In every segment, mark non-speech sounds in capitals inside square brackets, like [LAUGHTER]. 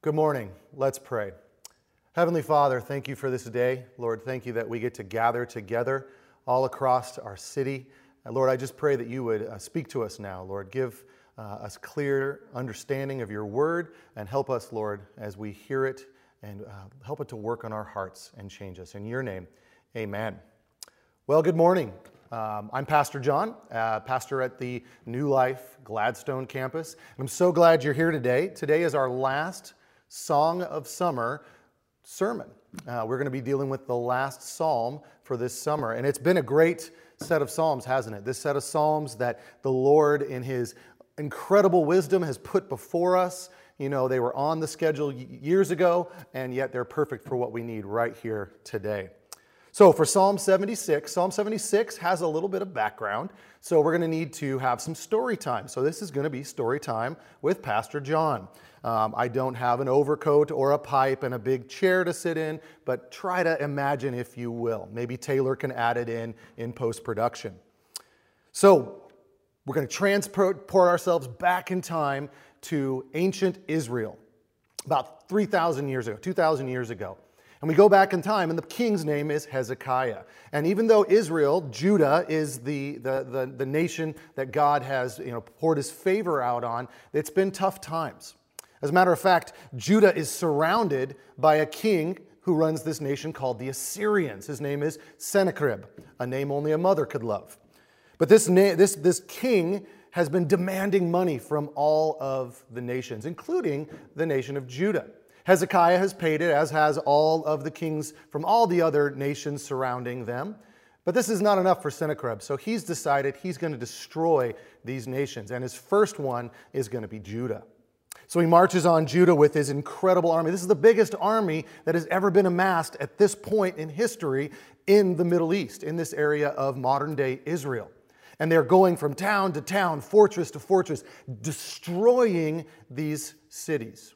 Good morning. Let's pray. Heavenly Father, thank you for this day. Lord, thank you that we get to gather together all across our city. Lord, I just pray that you would uh, speak to us now. Lord, give uh, us clear understanding of your word and help us, Lord, as we hear it and uh, help it to work on our hearts and change us. In your name, amen. Well, good morning. Um, I'm Pastor John, uh, pastor at the New Life Gladstone campus. And I'm so glad you're here today. Today is our last Song of Summer sermon. Uh, we're going to be dealing with the last psalm for this summer. And it's been a great set of psalms, hasn't it? This set of psalms that the Lord, in His incredible wisdom, has put before us. You know, they were on the schedule years ago, and yet they're perfect for what we need right here today. So for Psalm 76, Psalm 76 has a little bit of background. So we're going to need to have some story time. So this is going to be story time with Pastor John. Um, I don't have an overcoat or a pipe and a big chair to sit in, but try to imagine if you will. Maybe Taylor can add it in in post production. So we're going to transport ourselves back in time to ancient Israel, about 3,000 years ago, 2,000 years ago. And we go back in time, and the king's name is Hezekiah. And even though Israel, Judah, is the, the, the, the, nation that God has you know, poured his favor out on, it's been tough times. As a matter of fact, Judah is surrounded by a king who runs this nation called the Assyrians. His name is Sennacherib, a name only a mother could love. But this, na- this, this king has been demanding money from all of the nations, including the nation of Judah. Hezekiah has paid it, as has all of the kings from all the other nations surrounding them. But this is not enough for Sennacherib, so he's decided he's going to destroy these nations, and his first one is going to be Judah. So he marches on Judah with his incredible army. This is the biggest army that has ever been amassed at this point in history in the Middle East, in this area of modern day Israel. And they're going from town to town, fortress to fortress, destroying these cities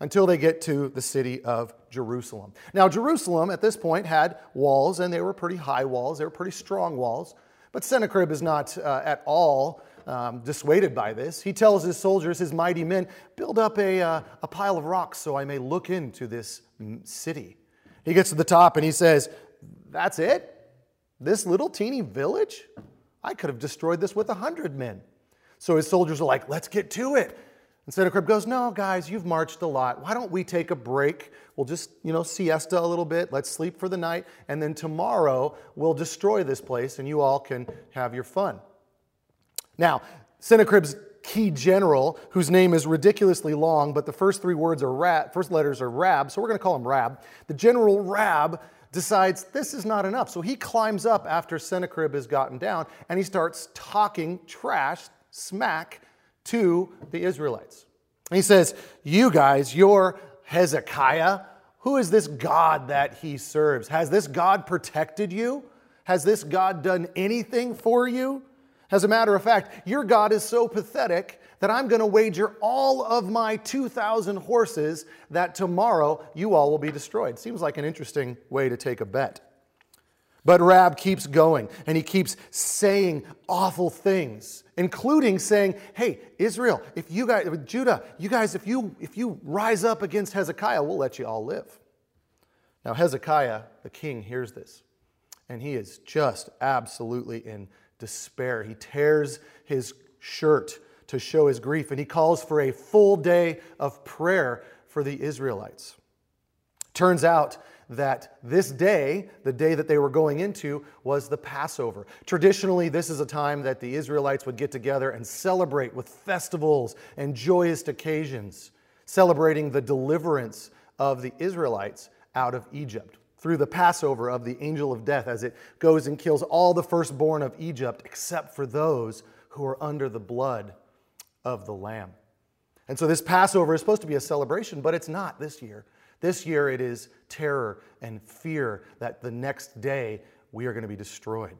until they get to the city of Jerusalem. Now, Jerusalem at this point had walls, and they were pretty high walls, they were pretty strong walls. But Sennacherib is not uh, at all um, dissuaded by this. He tells his soldiers, his mighty men, build up a, uh, a pile of rocks so I may look into this city. He gets to the top and he says, That's it? This little teeny village? I could have destroyed this with a hundred men. So his soldiers are like, Let's get to it. And Sennacherib goes, No, guys, you've marched a lot. Why don't we take a break? We'll just, you know, siesta a little bit. Let's sleep for the night. And then tomorrow we'll destroy this place and you all can have your fun. Now, Sennacherib's key general, whose name is ridiculously long, but the first three words are Rab, first letters are Rab, so we're going to call him Rab. The general Rab decides this is not enough. So he climbs up after Sennacherib has gotten down and he starts talking trash, smack to the Israelites. He says, You guys, you're Hezekiah. Who is this God that he serves? Has this God protected you? Has this God done anything for you? As a matter of fact, your God is so pathetic that I'm going to wager all of my 2,000 horses that tomorrow you all will be destroyed. Seems like an interesting way to take a bet. But Rab keeps going and he keeps saying awful things, including saying, Hey, Israel, if you guys, Judah, you guys, if you, if you rise up against Hezekiah, we'll let you all live. Now, Hezekiah, the king, hears this and he is just absolutely in despair. He tears his shirt to show his grief and he calls for a full day of prayer for the Israelites. Turns out that this day, the day that they were going into, was the Passover. Traditionally, this is a time that the Israelites would get together and celebrate with festivals and joyous occasions, celebrating the deliverance of the Israelites out of Egypt through the Passover of the angel of death as it goes and kills all the firstborn of Egypt except for those who are under the blood of the Lamb. And so this Passover is supposed to be a celebration, but it's not this year. This year it is terror and fear that the next day we are going to be destroyed.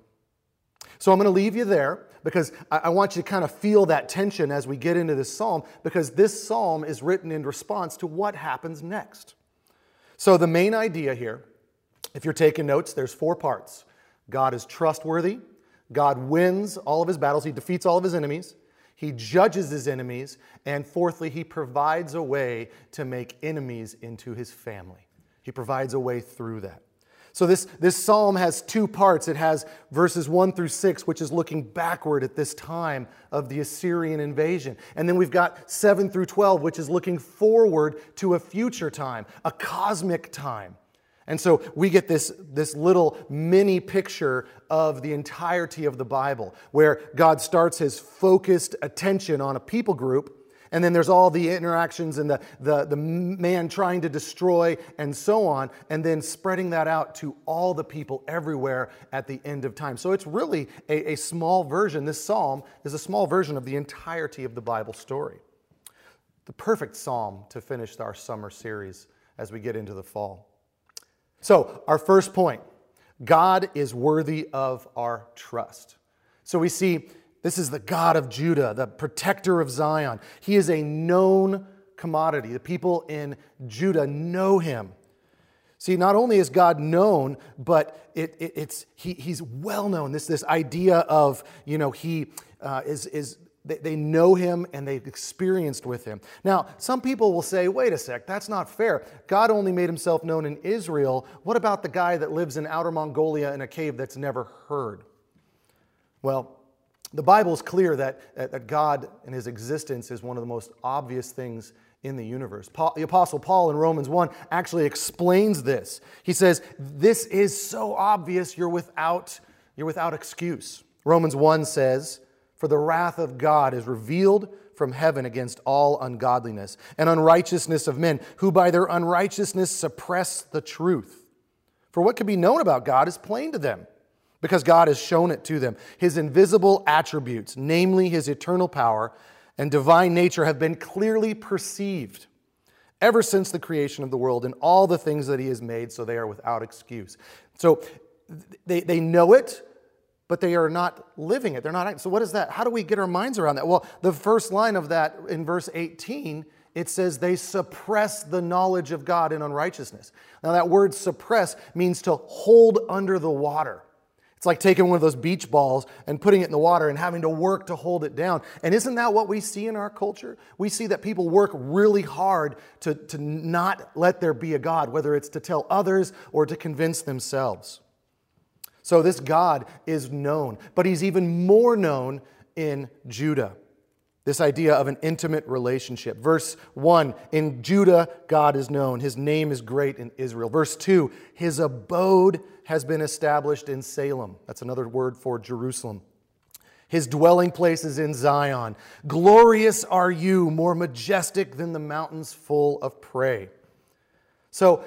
So I'm going to leave you there because I want you to kind of feel that tension as we get into this psalm because this psalm is written in response to what happens next. So the main idea here, if you're taking notes, there's four parts. God is trustworthy. God wins all of his battles. He defeats all of his enemies. He judges his enemies, and fourthly, he provides a way to make enemies into his family. He provides a way through that. So, this, this psalm has two parts. It has verses 1 through 6, which is looking backward at this time of the Assyrian invasion. And then we've got 7 through 12, which is looking forward to a future time, a cosmic time. And so we get this, this little mini picture of the entirety of the Bible, where God starts his focused attention on a people group, and then there's all the interactions and the, the, the man trying to destroy and so on, and then spreading that out to all the people everywhere at the end of time. So it's really a, a small version. This psalm is a small version of the entirety of the Bible story. The perfect psalm to finish our summer series as we get into the fall. So, our first point God is worthy of our trust. So, we see this is the God of Judah, the protector of Zion. He is a known commodity. The people in Judah know him. See, not only is God known, but it, it, it's, he, he's well known. This, this idea of, you know, he uh, is, is they, they know him and they've experienced with him. Now, some people will say, wait a sec, that's not fair. God only made himself known in Israel. What about the guy that lives in outer Mongolia in a cave that's never heard? Well, the Bible is clear that, that God and his existence is one of the most obvious things in the universe. Paul, the Apostle Paul in Romans 1 actually explains this. He says, This is so obvious you're without, you're without excuse. Romans 1 says, for the wrath of God is revealed from heaven against all ungodliness and unrighteousness of men, who by their unrighteousness suppress the truth. For what can be known about God is plain to them, because God has shown it to them. His invisible attributes, namely his eternal power and divine nature, have been clearly perceived ever since the creation of the world and all the things that he has made, so they are without excuse. So they, they know it, but they are not living it. They're not. So, what is that? How do we get our minds around that? Well, the first line of that in verse 18, it says, they suppress the knowledge of God in unrighteousness. Now, that word suppress means to hold under the water. It's like taking one of those beach balls and putting it in the water and having to work to hold it down. And isn't that what we see in our culture? We see that people work really hard to, to not let there be a God, whether it's to tell others or to convince themselves. So this God is known, but he's even more known in Judah. This idea of an intimate relationship. Verse 1 In Judah, God is known. His name is great in Israel. Verse 2 His abode has been established in Salem. That's another word for Jerusalem. His dwelling place is in Zion. Glorious are you, more majestic than the mountains full of prey. So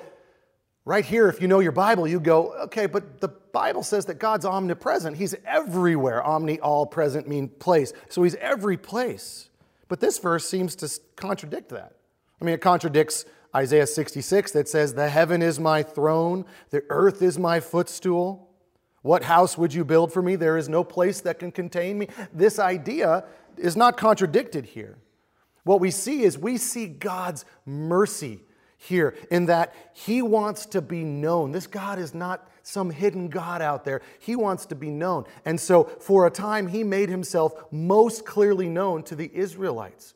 Right here, if you know your Bible, you go, okay, but the Bible says that God's omnipresent. He's everywhere. Omni, all present mean place. So he's every place. But this verse seems to contradict that. I mean, it contradicts Isaiah 66 that says, The heaven is my throne, the earth is my footstool. What house would you build for me? There is no place that can contain me. This idea is not contradicted here. What we see is we see God's mercy here in that he wants to be known. This God is not some hidden God out there. He wants to be known. And so, for a time, he made himself most clearly known to the Israelites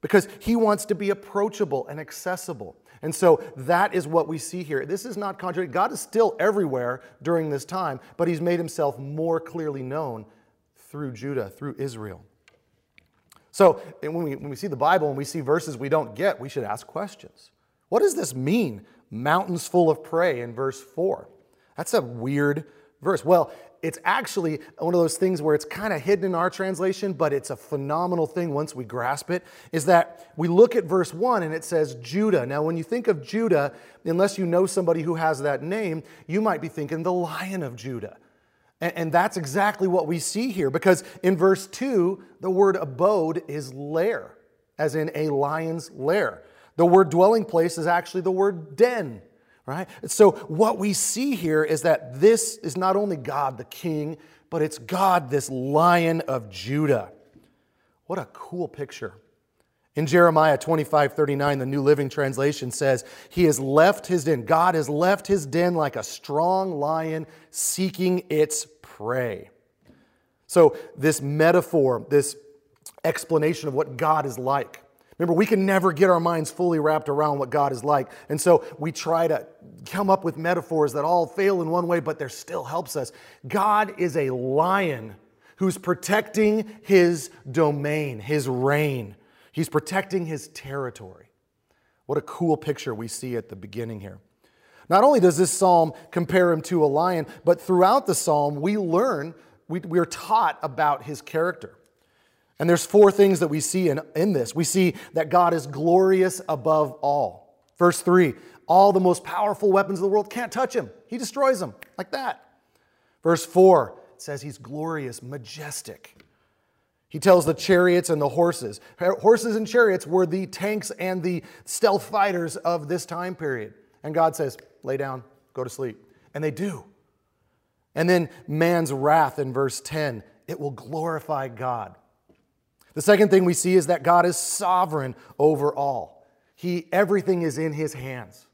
because he wants to be approachable and accessible. And so that is what we see here. This is not contrary. God is still everywhere during this time, but he's made himself more clearly known through Judah, through Israel. So when we, when we see the Bible and we see verses we don't get, we should ask questions. What does this mean? Mountains full of prey in verse 4. That's a weird verse. Well, it's actually one of those things where it's kind of hidden in our translation, but it's a phenomenal thing once we grasp it. Is that we look at verse 1 and it says Judah. Now, when you think of Judah, unless you know somebody who has that name, you might be thinking the Lion of Judah. And, that's exactly what we see here because in verse 2, the word abode is lair, as in a lion's lair. The word dwelling place is actually the word den, right? So what we see here is that this is not only God the king, but it's God, this lion of Judah. What a cool picture. In Jeremiah 25, 39, the New Living Translation says, He has left his den. God has left his den like a strong lion seeking its prey. So, this metaphor, this explanation of what God is like. Remember, we can never get our minds fully wrapped around what God is like. And so we try to come up with metaphors that all fail in one way, but there still helps us. God is a lion who's protecting his domain, his reign. He's protecting his territory. What a cool picture we see at the beginning here. Not only does this psalm compare him to a lion, but throughout the psalm, we learn, we, we are taught about his character. And there's four things that we see in, in this. We see that God is glorious above all. Verse 3 all the most powerful weapons of the world can't touch him, he destroys them like that. Verse 4 it says he's glorious, majestic. He tells the chariots and the horses. Horses and chariots were the tanks and the stealth fighters of this time period. And God says, lay down, go to sleep. And they do. And then man's wrath in verse 10, it will glorify God. The second thing we see is that God is sovereign over all. He, everything is in his hands.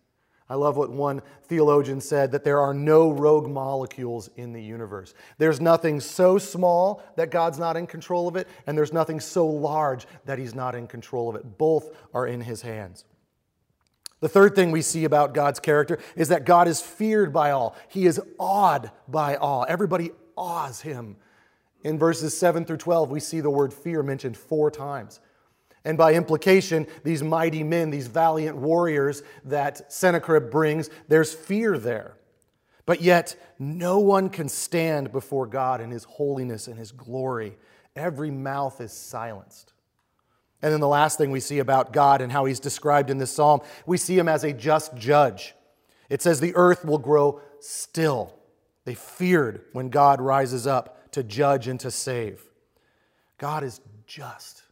I love what one theologian said that there are no rogue molecules in the universe. There's nothing so small that God's not in control of it, and there's nothing so large that he's not in control of it. Both are in his hands. The third thing we see about God's character is that God is feared by all. He is awed by all. Everybody awes him. In verses 7 through 12, we see the word fear mentioned four times. And by implication, these mighty men, these valiant warriors that Sennacherib brings, there's fear there. But yet, no one can stand before God in his holiness and his glory. Every mouth is silenced. And then the last thing we see about God and how he's described in this psalm, we see him as a just judge. It says, The earth will grow still. They feared when God rises up to judge and to save. God is just.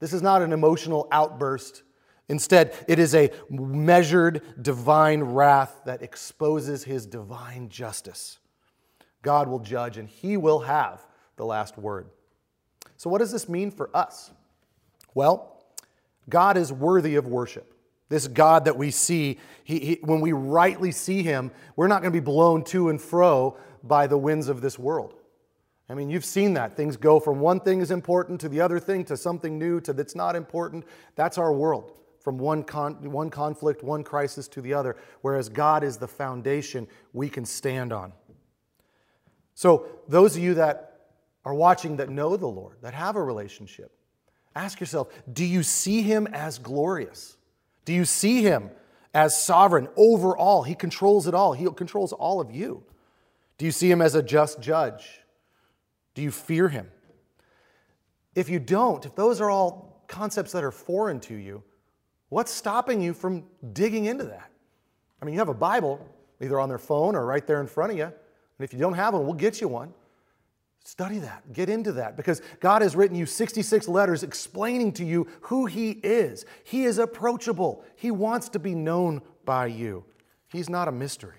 This is not an emotional outburst. Instead, it is a measured divine wrath that exposes his divine justice. God will judge and he will have the last word. So, what does this mean for us? Well, God is worthy of worship. This God that we see, he, he, when we rightly see him, we're not going to be blown to and fro by the winds of this world. I mean, you've seen that. Things go from one thing is important to the other thing to something new to that's not important. That's our world, from one, con- one conflict, one crisis to the other, whereas God is the foundation we can stand on. So, those of you that are watching that know the Lord, that have a relationship, ask yourself do you see Him as glorious? Do you see Him as sovereign over all? He controls it all, He controls all of you. Do you see Him as a just judge? Do you fear him? If you don't, if those are all concepts that are foreign to you, what's stopping you from digging into that? I mean, you have a Bible either on their phone or right there in front of you. And if you don't have one, we'll get you one. Study that, get into that, because God has written you 66 letters explaining to you who He is. He is approachable, He wants to be known by you. He's not a mystery.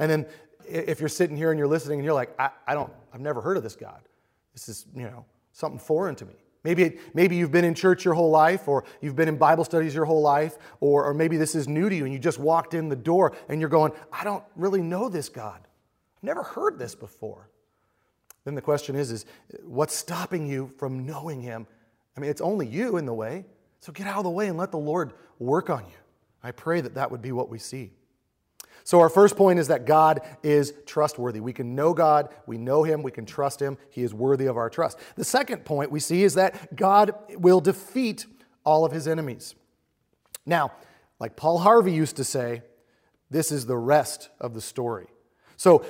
And then if you're sitting here and you're listening and you're like, I, I don't, I've never heard of this God. This is, you know, something foreign to me. Maybe, maybe you've been in church your whole life, or you've been in Bible studies your whole life, or, or maybe this is new to you and you just walked in the door and you're going, I don't really know this God. I've never heard this before. Then the question is, is what's stopping you from knowing Him? I mean, it's only you in the way. So get out of the way and let the Lord work on you. I pray that that would be what we see. So, our first point is that God is trustworthy. We can know God, we know Him, we can trust Him. He is worthy of our trust. The second point we see is that God will defeat all of His enemies. Now, like Paul Harvey used to say, this is the rest of the story. So,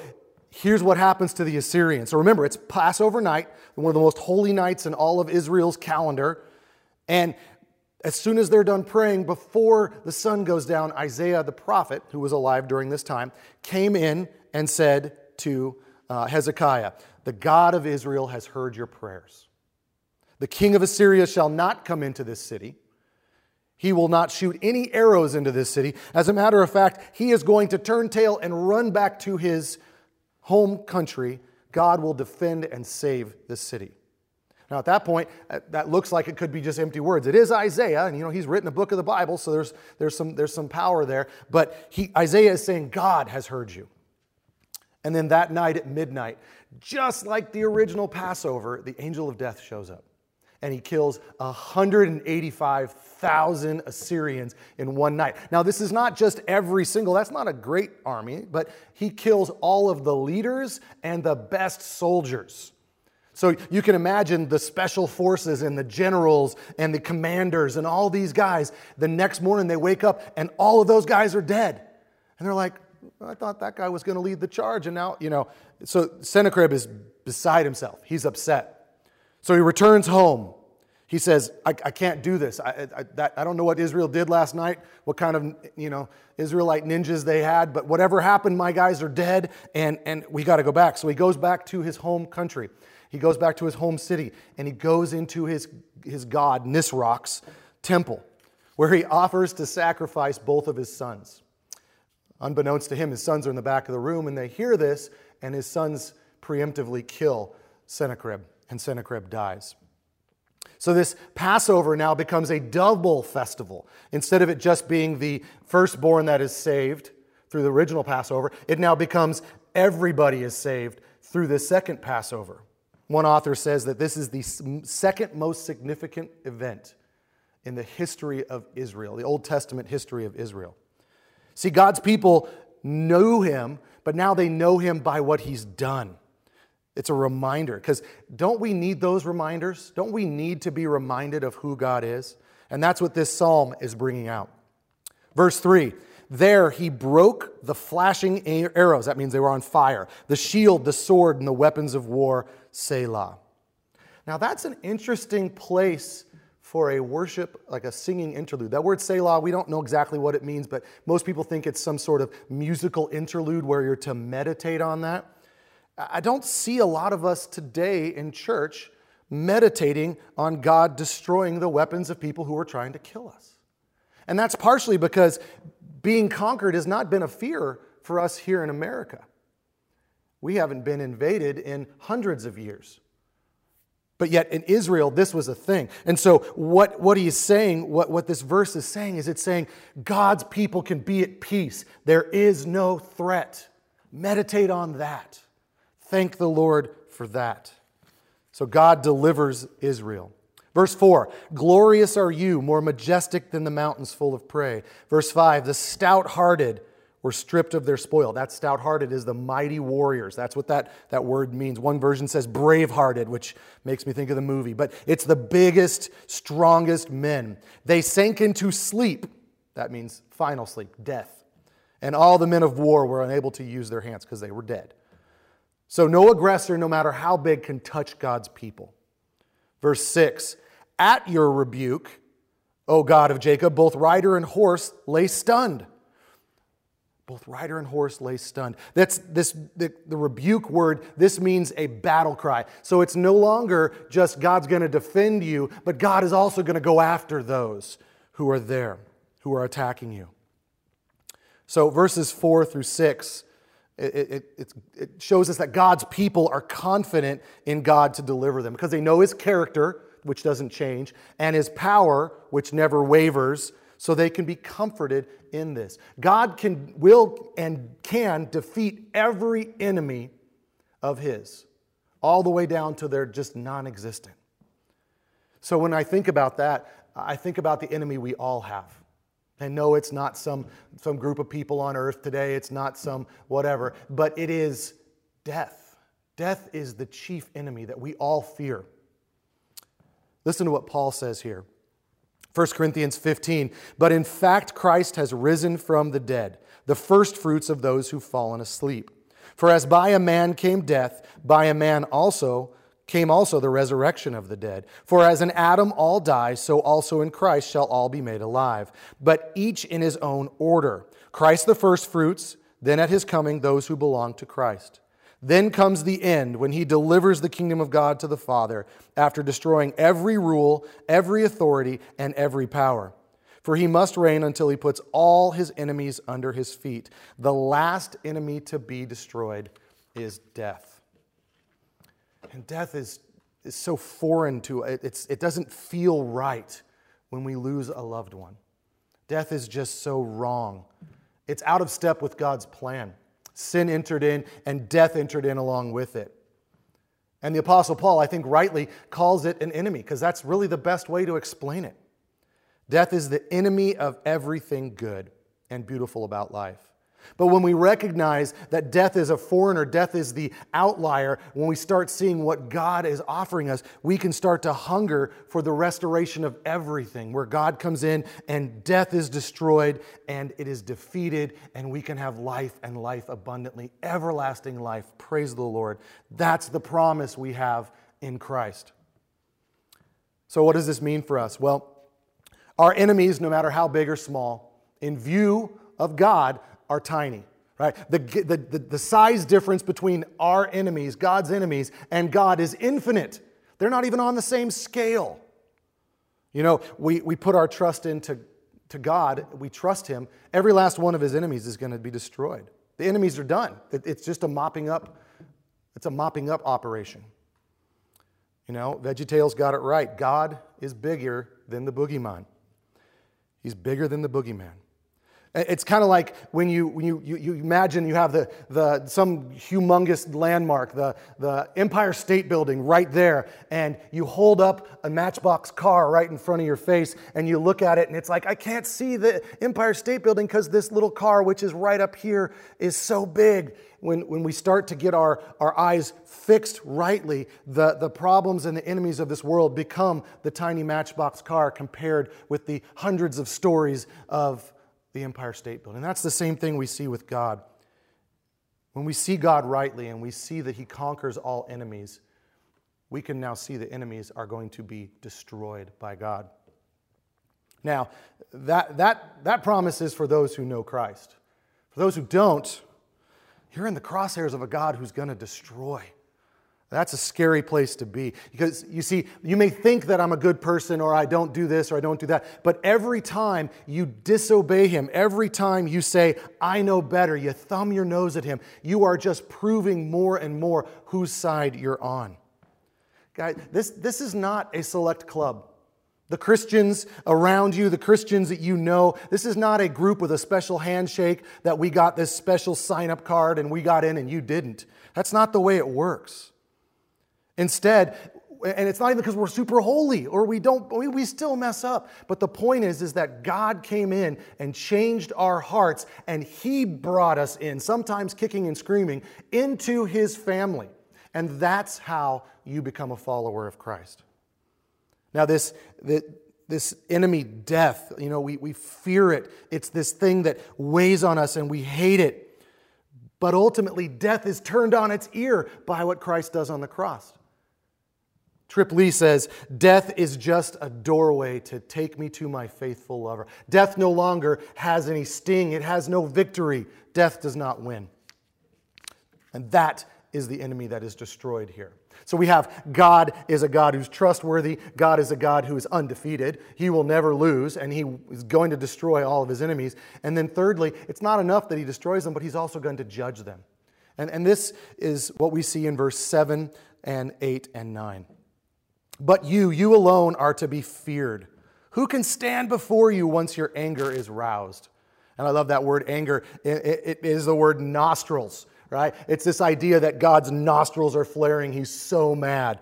here's what happens to the Assyrians. So, remember, it's Passover night, one of the most holy nights in all of Israel's calendar. And as soon as they're done praying, before the sun goes down, Isaiah the prophet, who was alive during this time, came in and said to uh, Hezekiah, The God of Israel has heard your prayers. The king of Assyria shall not come into this city. He will not shoot any arrows into this city. As a matter of fact, he is going to turn tail and run back to his home country. God will defend and save this city. Now, at that point, uh, that looks like it could be just empty words. It is Isaiah, and you know he's written a book of the Bible, so there's, there's, some, there's some power there. But he, Isaiah is saying, God has heard you. And then that night at midnight, just like the original Passover, the angel of death shows up. and he kills 185,000 Assyrians in one night. Now, this is not just every single, that's not a great army, but he kills all of the leaders and the best soldiers. So you can imagine the special forces and the generals and the commanders and all these guys. The next morning they wake up and all of those guys are dead. And they're like, I thought that guy was going to lead the charge. And now, you know, so Sennacherib is beside himself. He's upset. So he returns home. He says, I, I can't do this. I, I, that, I don't know what Israel did last night, what kind of you know, Israelite ninjas they had, but whatever happened, my guys are dead, and, and we got to go back. So he goes back to his home country. He goes back to his home city, and he goes into his, his god, Nisroch's temple, where he offers to sacrifice both of his sons. Unbeknownst to him, his sons are in the back of the room, and they hear this, and his sons preemptively kill Sennacherib and Sennacherib dies. So this Passover now becomes a double festival. Instead of it just being the firstborn that is saved through the original Passover, it now becomes everybody is saved through this second Passover. One author says that this is the second most significant event in the history of Israel, the Old Testament history of Israel. See, God's people knew him, but now they know him by what he's done. It's a reminder. Because don't we need those reminders? Don't we need to be reminded of who God is? And that's what this psalm is bringing out. Verse 3 There he broke the flashing arrows. That means they were on fire. The shield, the sword, and the weapons of war, Selah. Now that's an interesting place for a worship, like a singing interlude. That word Selah, we don't know exactly what it means, but most people think it's some sort of musical interlude where you're to meditate on that. I don't see a lot of us today in church meditating on God destroying the weapons of people who are trying to kill us. And that's partially because being conquered has not been a fear for us here in America. We haven't been invaded in hundreds of years. But yet in Israel, this was a thing. And so, what, what he is saying, what, what this verse is saying, is it's saying God's people can be at peace. There is no threat. Meditate on that. Thank the Lord for that. So God delivers Israel. Verse 4 Glorious are you, more majestic than the mountains full of prey. Verse 5 The stout hearted were stripped of their spoil. That stout hearted is the mighty warriors. That's what that, that word means. One version says brave hearted, which makes me think of the movie, but it's the biggest, strongest men. They sank into sleep. That means final sleep, death. And all the men of war were unable to use their hands because they were dead. So no aggressor, no matter how big, can touch God's people. Verse 6 At your rebuke, O God of Jacob, both rider and horse lay stunned. Both rider and horse lay stunned. That's this the, the rebuke word, this means a battle cry. So it's no longer just God's going to defend you, but God is also going to go after those who are there, who are attacking you. So verses 4 through 6 it, it, it, shows us that God's people are confident in God to deliver them because they know His character, which doesn't change, and His power, which never wavers, so they can be comforted in this. God can, will, and can defeat every enemy of His, all the way down to they're just non existent. So when I think about that, I think about the enemy we all have. And no, it's not some, some group of people on earth today, it's not some whatever, but it is death. Death is the chief enemy that we all fear. Listen to what Paul says here. 1 Corinthians 15, but in fact, Christ has risen from the dead, the first fruits of those who've fallen asleep. For as by a man came death, by a man also came also the resurrection of the dead. For as in Adam all die, so also in Christ shall all be made alive, but each in his own order. Christ the firstfruits, then at his coming, those who belong to Christ. Then comes the end when he delivers the kingdom of God to the Father after destroying every rule, every authority, and every power. For he must reign until he puts all his enemies under his feet. The last enemy to be destroyed is death. And death is, is so foreign to it, it's, it doesn't feel right when we lose a loved one. Death is just so wrong. It's out of step with God's plan. Sin entered in, and death entered in along with it. And the Apostle Paul, I think rightly, calls it an enemy because that's really the best way to explain it. Death is the enemy of everything good and beautiful about life. But when we recognize that death is a foreigner, death is the outlier, when we start seeing what God is offering us, we can start to hunger for the restoration of everything, where God comes in and death is destroyed and it is defeated, and we can have life and life abundantly, everlasting life. Praise the Lord. That's the promise we have in Christ. So, what does this mean for us? Well, our enemies, no matter how big or small, in view of God, are tiny, right? The, the, the, the size difference between our enemies, God's enemies, and God is infinite. They're not even on the same scale. You know, we, we put our trust into to God, we trust Him. Every last one of His enemies is going to be destroyed. The enemies are done. It's just a mopping up, it's a mopping up operation. You know, VeggieTales got it right. God is bigger than the boogeyman. He's bigger than the boogeyman. It's kind of like when you, when you, you, you, imagine you have the, the, some humongous landmark, the, the Empire State Building right there, and you hold up a Matchbox car right in front of your face, and you look at it, and it's like, I can't see the Empire State Building because this little car, which is right up here, is so big. When, when we start to get our, our eyes fixed rightly, the, the problems and the enemies of this world become the tiny Matchbox car compared with the hundreds of stories of the Empire State Building. That's the same thing we see with God. When we see God rightly and we see that He conquers all enemies, we can now see the enemies are going to be destroyed by God. Now, that, that, that promise is for those who know Christ. For those who don't, you're in the crosshairs of a God who's going to destroy. That's a scary place to be. Because you see, you may think that I'm a good person or I don't do this or I don't do that, but every time you disobey him, every time you say, I know better, you thumb your nose at him, you are just proving more and more whose side you're on. Guys, this, this is not a select club. The Christians around you, the Christians that you know, this is not a group with a special handshake that we got this special sign up card and we got in and you didn't. That's not the way it works. Instead, and it's not even because we're super holy or we don't we, we still mess up but the point is is that god came in and changed our hearts and he brought us in sometimes kicking and screaming into his family. And that's how you become a follower of christ. Now this this enemy death you know we, we fear it. It's this thing that weighs on us and we hate it. But ultimately death is turned on its ear by what christ does on the cross Trip Lee says, Death is just a doorway to take me to my faithful lover. Death no longer has any sting, it has no victory. Death does not win. And that is the enemy that is destroyed here. So we have God is a God who's trustworthy. God is a God who is undefeated. He will never lose, and He is going to destroy all of His enemies. And then, thirdly, it's not enough that He destroys them, but He's also going to judge them. And, and this is what we see in verse 7 and 8 and 9. But you, you alone are to be feared. Who can stand before you once your anger is roused? And I love that word anger. it, it is the word nostrils, right? It's this idea that God's nostrils are flaring. He's so mad.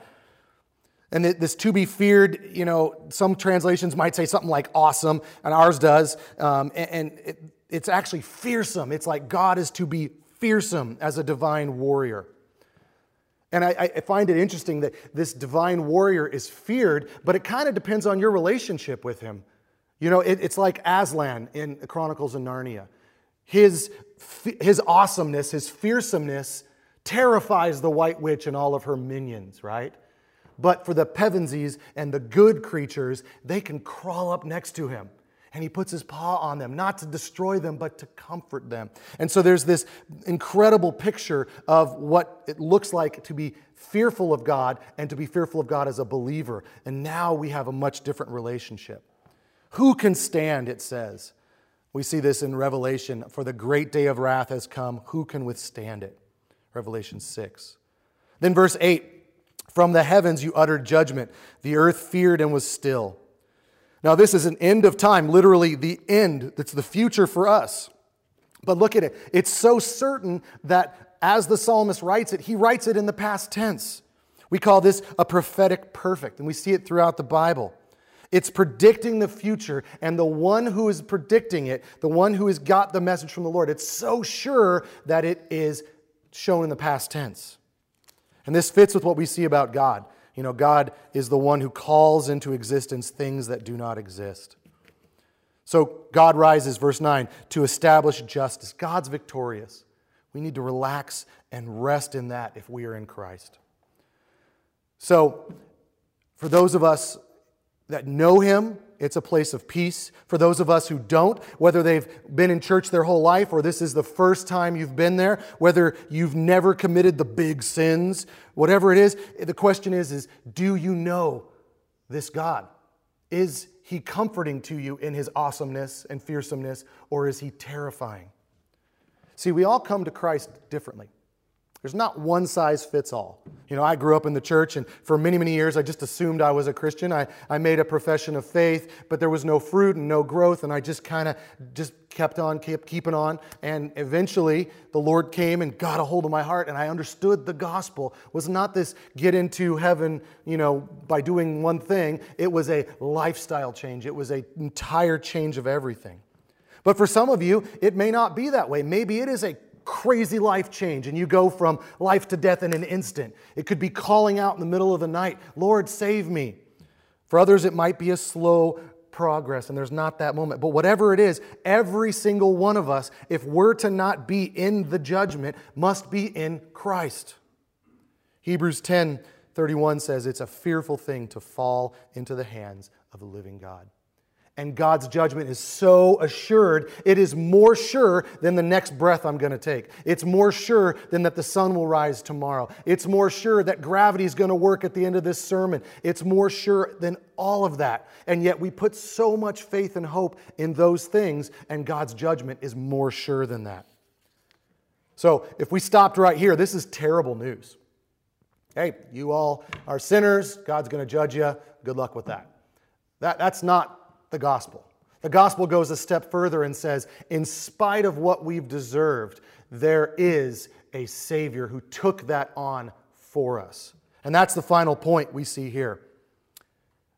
And this to be feared, you know, some translations might say something like awesome, and ours does. Um, and it, it's actually fearsome. It's like God is to be fearsome as a divine warrior. And I, I, find it interesting that this divine warrior is feared, but it kind of depends on your relationship with him. You know, it, it's like Aslan in Chronicles of Narnia. His, his awesomeness, his fearsomeness terrifies the White Witch and all of her minions, right? But for the Pevensies and the good creatures, they can crawl up next to him and he puts his paw on them, not to destroy them, but to comfort them. And so there's this incredible picture of what it looks like to be fearful of God and to be fearful of God as a believer. And now we have a much different relationship. Who can stand, it says. We see this in Revelation. For the great day of wrath has come. Who can withstand it? Revelation 6. Then, verse 8 From the heavens you uttered judgment. The earth feared and was still. Now, this is an end of time, literally the end. That's the future for us. But look at it. It's so certain that as the psalmist writes it, he writes it in the past tense. We call this a prophetic perfect, and we see it throughout the Bible. It's predicting the future, and the one who is predicting it, the one who has got the message from the Lord, it's so sure that it is shown in the past tense. And this fits with what we see about God. You know, God is the one who calls into existence things that do not exist. So God rises, verse 9, to establish justice. God's victorious. We need to relax and rest in that if we are in Christ. So, for those of us that know Him, it's a place of peace. For those of us who don't, whether they've been in church their whole life or this is the first time you've been there, whether you've never committed the big sins, whatever it is, the question is, is do you know this God? Is he comforting to you in his awesomeness and fearsomeness, or is he terrifying? See, we all come to Christ differently. There's not one size fits all. You know, I grew up in the church, and for many, many years, I just assumed I was a Christian. I, I made a profession of faith, but there was no fruit and no growth, and I just kind of just kept on, kept keeping on. And eventually, the Lord came and got a hold of my heart, and I understood the gospel was not this get into heaven, you know, by doing one thing. It was a lifestyle change. It was an entire change of everything. But for some of you, it may not be that way. Maybe it is a crazy life change and you go from life to death in an instant. It could be calling out in the middle of the night, Lord, save me. For others, it might be a slow progress and there's not that moment. But whatever it is, every single one of us, if we're to not be in the judgment, must be in Christ. Hebrews 10 31 says, It's a fearful thing to fall into the hands of the living God and God's judgment is so assured, it is more sure than the next breath I'm going to take. It's more sure than that the sun will rise tomorrow. It's more sure that gravity is going to work at the end of this sermon. It's more sure than all of that. And yet we put so much faith and hope in those things, and God's judgment is more sure than that. So if we stopped right here, this is terrible news. Hey, you all are sinners. God's going to judge you. Good luck with that. that that's not the gospel. The gospel goes a step further and says, in spite of what we've deserved, there is a Savior who took that on for us. And that's the final point we see here.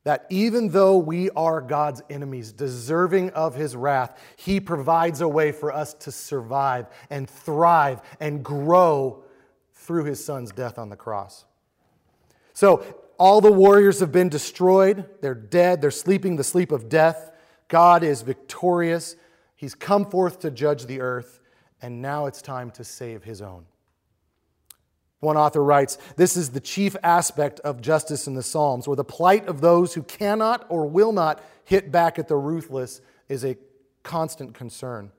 That even though we are God's enemies, deserving of his wrath, he provides a way for us to survive and thrive and grow through his son's death on the cross. So, all the warriors have been destroyed. They're dead. They're sleeping the sleep of death. God is victorious. He's come forth to judge the earth, and now it's time to save his own. One author writes This is the chief aspect of justice in the Psalms, where the plight of those who cannot or will not hit back at the ruthless is a constant concern.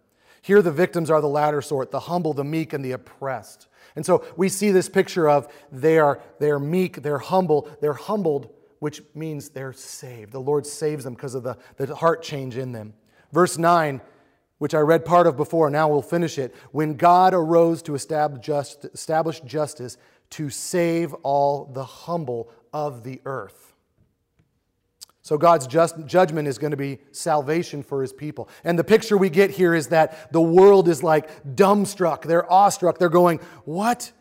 Here, the victims are the latter sort the humble, the meek, and the oppressed. And so we see this picture of they are, they are meek, they're humble, they're humbled, which means they're saved. The Lord saves them because of the, the heart change in them. Verse 9, which I read part of before, now we'll finish it. When God arose to establish, just, establish justice to save all the humble of the earth. So God's just, judgment is going to be salvation for his people. And the picture we get here is that the world is like dumbstruck. They're awestruck. They're going, What?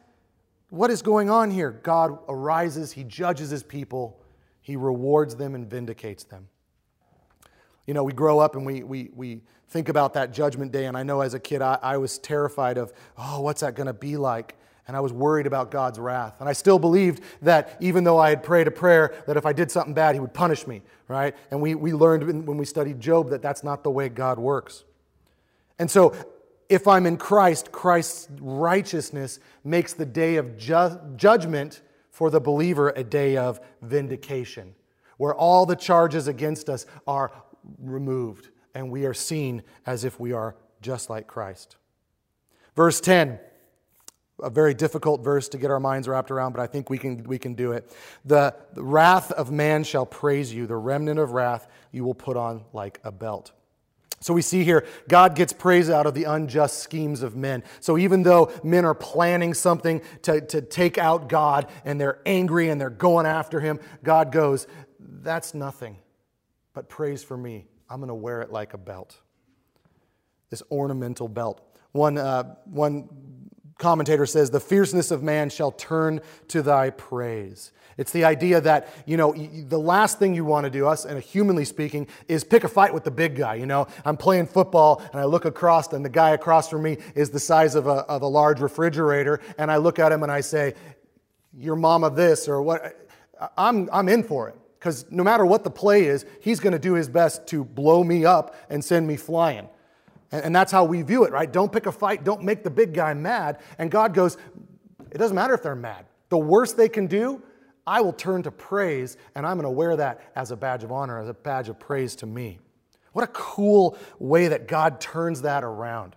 What is going on here? God arises, he judges his people, he rewards them and vindicates them. You know, we grow up and we, we, we think about that judgment day. And I know as a kid, I, I was terrified of, oh, what's that going to be like? And I was worried about God's wrath. And I still believed that even though I had prayed a prayer, that if I did something bad, He would punish me, right? And we, we learned when we studied Job that that's not the way God works. And so, if I'm in Christ, Christ's righteousness makes the day of ju- judgment for the believer a day of vindication, where all the charges against us are removed and we are seen as if we are just like Christ. Verse 10 a very difficult verse to get our minds wrapped around, but I think we can, we can do it. The, the wrath of man shall praise you, the remnant of wrath you will put on like a belt. So we see here, God gets praise out of the unjust schemes of men. So even though men are planning something to, to take out God and they're angry and they're going after him, God goes, That's nothing but praise for me. I'm going to wear it like a belt. This ornamental belt. One, uh, one commentator says, The fierceness of man shall turn to thy praise. It's the idea that, you know, the last thing you want to do, us and humanly speaking, is pick a fight with the big guy. You know, I'm playing football and I look across and the guy across from me is the size of a, of a large refrigerator. And I look at him and I say, your mama this or what. I'm, I'm in for it because no matter what the play is, he's going to do his best to blow me up and send me flying. And, and that's how we view it, right? Don't pick a fight, don't make the big guy mad. And God goes, it doesn't matter if they're mad. The worst they can do I will turn to praise and I'm going to wear that as a badge of honor, as a badge of praise to me. What a cool way that God turns that around.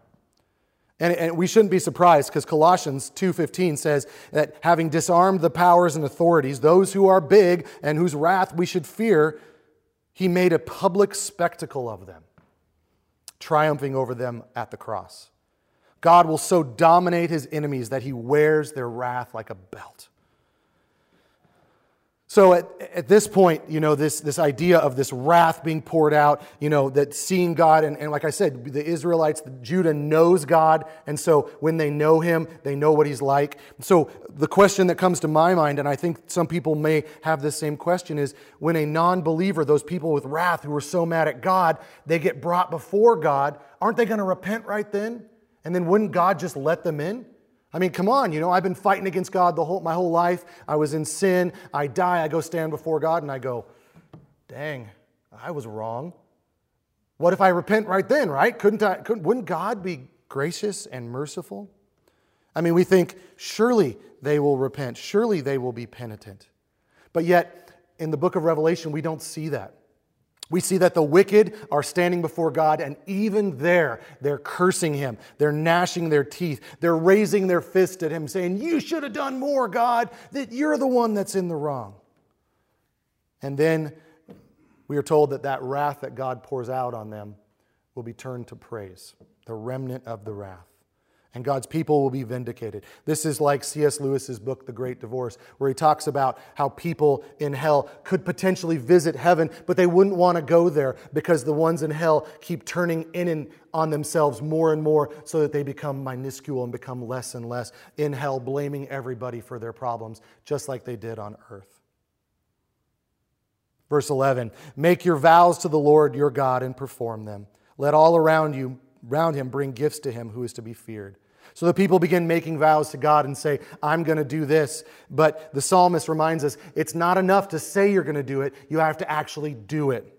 And, and we shouldn't be surprised because Colossians 2:15 says that having disarmed the powers and authorities, those who are big and whose wrath we should fear, he made a public spectacle of them, triumphing over them at the cross. God will so dominate his enemies that he wears their wrath like a belt. So at, at this point, you know, this, this idea of this wrath being poured out, you know, that seeing God, and, and like I said, the Israelites, Judah knows God, and so when they know him, they know what he's like. So the question that comes to my mind, and I think some people may have this same question, is when a non believer, those people with wrath who are so mad at God, they get brought before God, aren't they going to repent right then? And then wouldn't God just let them in? I mean, come on, you know, I've been fighting against God the whole, my whole life. I was in sin. I die. I go stand before God and I go, dang, I was wrong. What if I repent right then, right? Couldn't I, couldn't, wouldn't God be gracious and merciful? I mean, we think, surely they will repent. Surely they will be penitent. But yet, in the book of Revelation, we don't see that. We see that the wicked are standing before God, and even there, they're cursing him. They're gnashing their teeth. They're raising their fist at him, saying, You should have done more, God, that you're the one that's in the wrong. And then we are told that that wrath that God pours out on them will be turned to praise, the remnant of the wrath and God's people will be vindicated. This is like C.S. Lewis's book, The Great Divorce, where he talks about how people in hell could potentially visit heaven, but they wouldn't want to go there because the ones in hell keep turning in and on themselves more and more so that they become minuscule and become less and less in hell, blaming everybody for their problems, just like they did on earth. Verse 11 Make your vows to the Lord your God and perform them. Let all around you round him bring gifts to him who is to be feared. So the people begin making vows to God and say, I'm going to do this. But the psalmist reminds us it's not enough to say you're going to do it, you have to actually do it.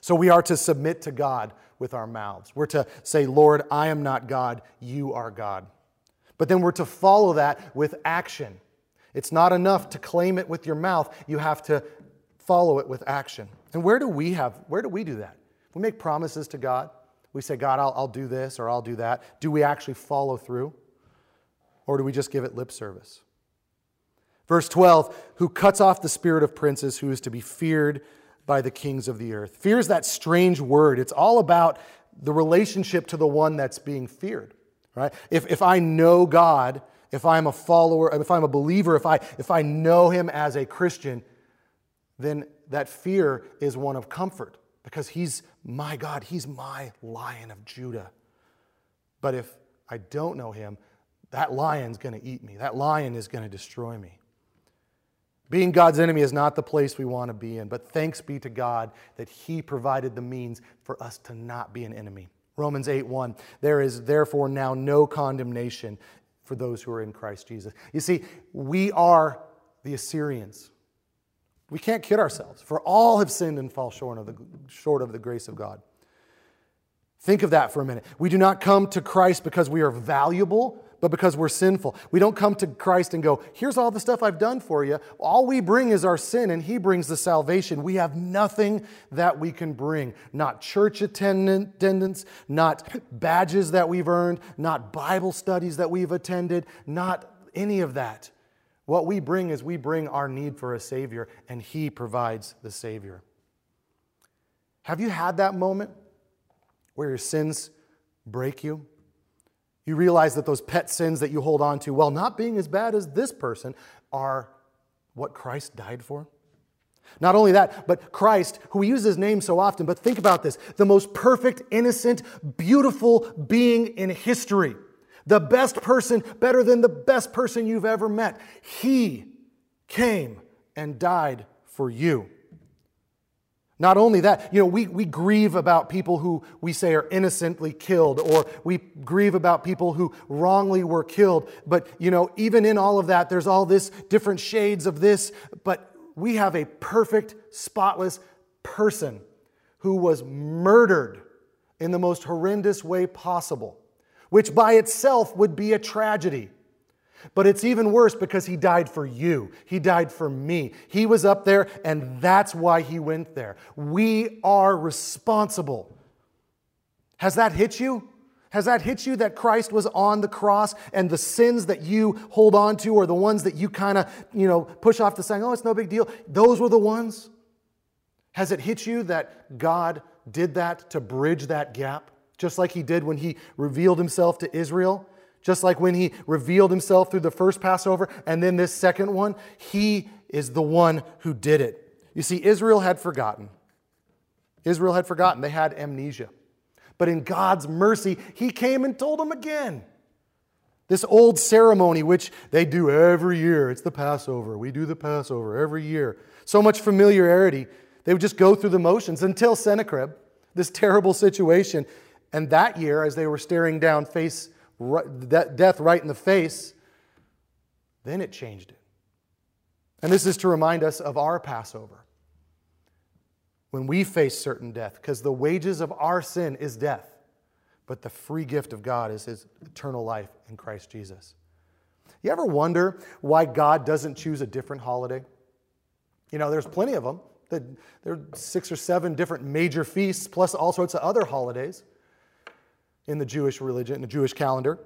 So we are to submit to God with our mouths. We're to say, Lord, I am not God, you are God. But then we're to follow that with action. It's not enough to claim it with your mouth, you have to follow it with action. And where do we have where do we do that? We make promises to God. We say, God, I'll, I'll do this or I'll do that. Do we actually follow through? Or do we just give it lip service? Verse 12, who cuts off the spirit of princes, who is to be feared by the kings of the earth. Fear is that strange word. It's all about the relationship to the one that's being feared, right? If, if I know God, if I'm a follower, if I'm a believer, if I, if I know him as a Christian, then that fear is one of comfort because he's my God, he's my lion of Judah. But if I don't know him, that lion's going to eat me. That lion is going to destroy me. Being God's enemy is not the place we want to be in, but thanks be to God that he provided the means for us to not be an enemy. Romans 8 1. There is therefore now no condemnation for those who are in Christ Jesus. You see, we are the Assyrians. We can't kid ourselves, for all have sinned and fall short of the, short of the grace of God. Think of that for a minute. We do not come to Christ because we are valuable, but because we're sinful. We don't come to Christ and go, Here's all the stuff I've done for you. All we bring is our sin, and He brings the salvation. We have nothing that we can bring not church attendance, not badges that we've earned, not Bible studies that we've attended, not any of that. What we bring is we bring our need for a Savior, and He provides the Savior. Have you had that moment where your sins break you? You realize that those pet sins that you hold on to, while not being as bad as this person, are what Christ died for? Not only that, but Christ, who we use his name so often, but think about this the most perfect, innocent, beautiful being in history The best person, better than the best person you've ever met. He came and died for you. Not only that, you know, we, we grieve about people who we say are innocently killed, or we grieve about people who wrongly were killed. But, you know, even in all of that, there's all this different shades of this. But we have a perfect, spotless person who was murdered in the most horrendous way possible, which by itself would be a tragedy. But it's even worse because he died for you. He died for me. He was up there, and that's why he went there. We are responsible. Has that hit you? Has that hit you that Christ was on the cross and the sins that you hold on to or the ones that you kind of, you know, push off to saying, oh, it's no big deal? Those were the ones? Has it hit you that God did that to bridge that gap? Just like he did when he revealed himself to Israel? Just like when he revealed himself through the first Passover and then this second one? He is the one who did it. You see, Israel had forgotten. Israel had forgotten. They had amnesia. But in God's mercy, He came and told them again. This old ceremony, which they do every year, it's the Passover. We do the Passover every year. So much familiarity. They would just go through the motions until Sennacherib, this terrible situation. And that year, as they were staring down face, death right in the face, then it changed it. And this is to remind us of our Passover when we face certain death, because the wages of our sin is death, but the free gift of God is his eternal life in Christ Jesus. You ever wonder why God doesn't choose a different holiday? You know, there's plenty of them. There are six or seven different major feasts, plus all sorts of other holidays in the Jewish religion, in the Jewish calendar.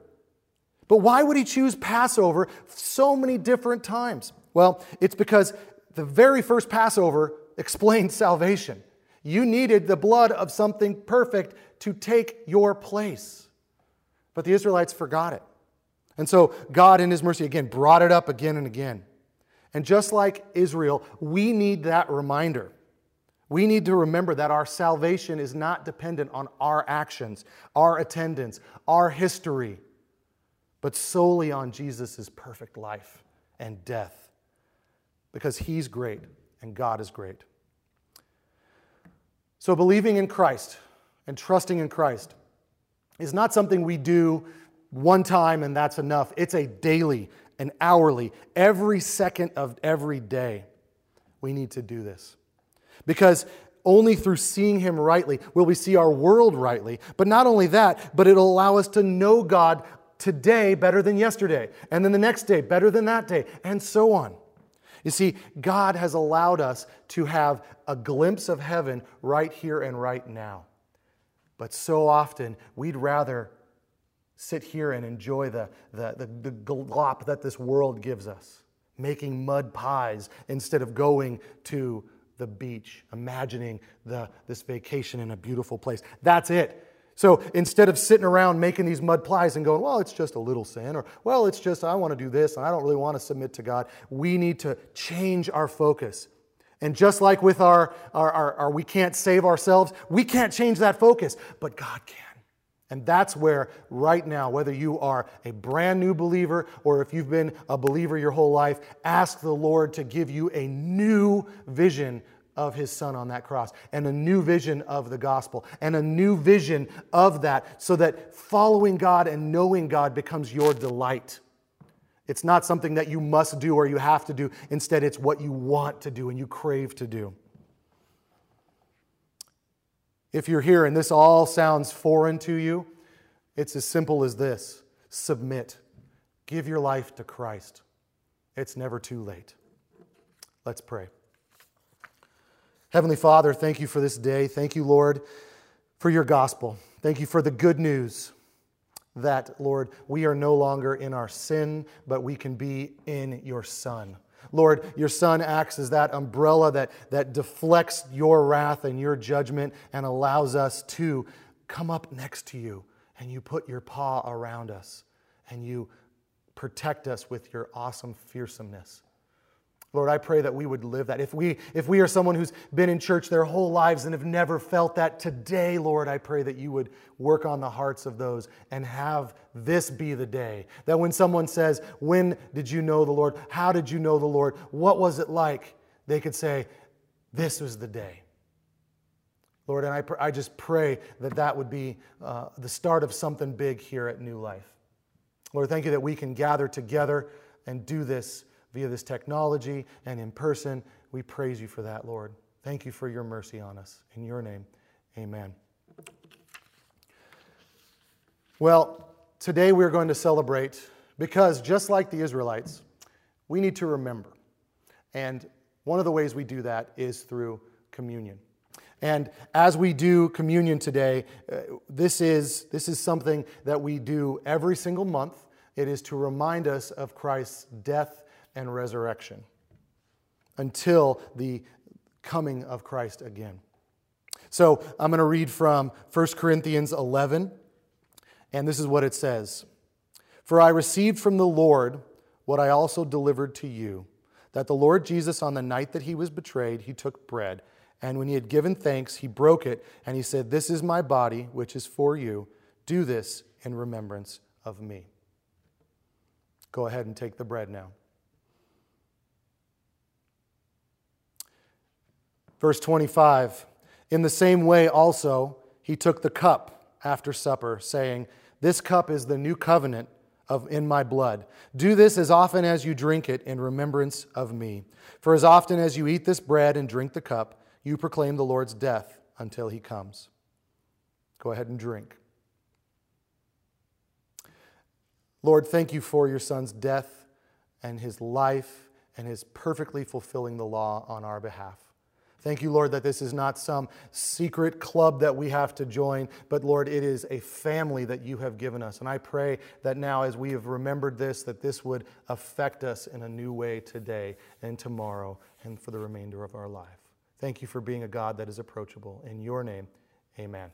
But why would he choose Passover so many different times? Well, it's because the very first Passover explained [LAUGHS] salvation. You needed the blood of something perfect to take your place. But the Israelites forgot it. And so God, in His mercy, again, brought it up again and again. And just like Israel, we need that reminder. We need to remember that our salvation is not dependent on our actions, our attendance, our history, but solely on Jesus' perfect life and death. Because He's great and God is great. So, believing in Christ and trusting in Christ is not something we do one time and that's enough. It's a daily an hourly, every second of every day, we need to do this. Because only through seeing Him rightly will we see our world rightly. But not only that, but it'll allow us to know God today better than yesterday, and then the next day better than that day, and so on. You see, God has allowed us to have a glimpse of heaven right here and right now. But so often, we'd rather sit here and enjoy the, the, the, the glop that this world gives us, making mud pies instead of going to the beach, imagining the, this vacation in a beautiful place. That's it. So instead of sitting around making these mud pies and going, well, it's just a little sin, or well, it's just, I want to do this and I don't really want to submit to God, we need to change our focus. And just like with our, our, our, our we can't save ourselves, we can't change that focus, but God can. And that's where, right now, whether you are a brand new believer or if you've been a believer your whole life, ask the Lord to give you a new vision of his son on that cross and a new vision of the gospel and a new vision of that so that following God and knowing God becomes your delight. It's not something that you must do or you have to do. Instead, it's what you want to do and you crave to do. If you're here and this all sounds foreign to you, it's as simple as this submit, give your life to Christ. It's never too late. Let's pray. Heavenly Father, thank you for this day. Thank you, Lord, for your gospel. Thank you for the good news that, Lord, we are no longer in our sin, but we can be in your Son. Lord, your Son acts as that umbrella that, that deflects your wrath and your judgment and allows us to come up next to you. And you put your paw around us and you protect us with your awesome fearsomeness. Lord, I pray that we would live that. If we, if we are someone who's been in church their whole lives and have never felt that, today, Lord, I pray that you would work on the hearts of those and have this be the day. That when someone says, When did you know the Lord? How did you know the Lord? What was it like? They could say, This was the day. Lord, and I, pr- I just pray that that would be uh, the start of something big here at New Life. Lord, thank you that we can gather together and do this via this technology and in person. We praise you for that, Lord. Thank you for your mercy on us. In your name, amen. Well, today we're going to celebrate because just like the Israelites, we need to remember. And one of the ways we do that is through communion. And as we do communion today, uh, this, is, this is something that we do every single month. It is to remind us of Christ's death and resurrection until the coming of Christ again. So I'm going to read from 1 Corinthians 11, and this is what it says For I received from the Lord what I also delivered to you, that the Lord Jesus, on the night that he was betrayed, he took bread, and when he had given thanks, he broke it, and he said, This is my body, which is for you. Do this in remembrance of me. Go ahead and take the bread now. Verse 25 In the same way, also, he took the cup after supper, saying, This cup is the new covenant of in my blood. Do this as often as you drink it in remembrance of me. For as often as you eat this bread and drink the cup, you proclaim the Lord's death until he comes. Go ahead and drink. Lord, thank you for your son's death and his life and his perfectly fulfilling the law on our behalf. Thank you, Lord, that this is not some secret club that we have to join, but Lord, it is a family that you have given us. And I pray that now, as we have remembered this, that this would affect us in a new way today and tomorrow and for the remainder of our life. Thank you for being a God that is approachable. In your name, amen.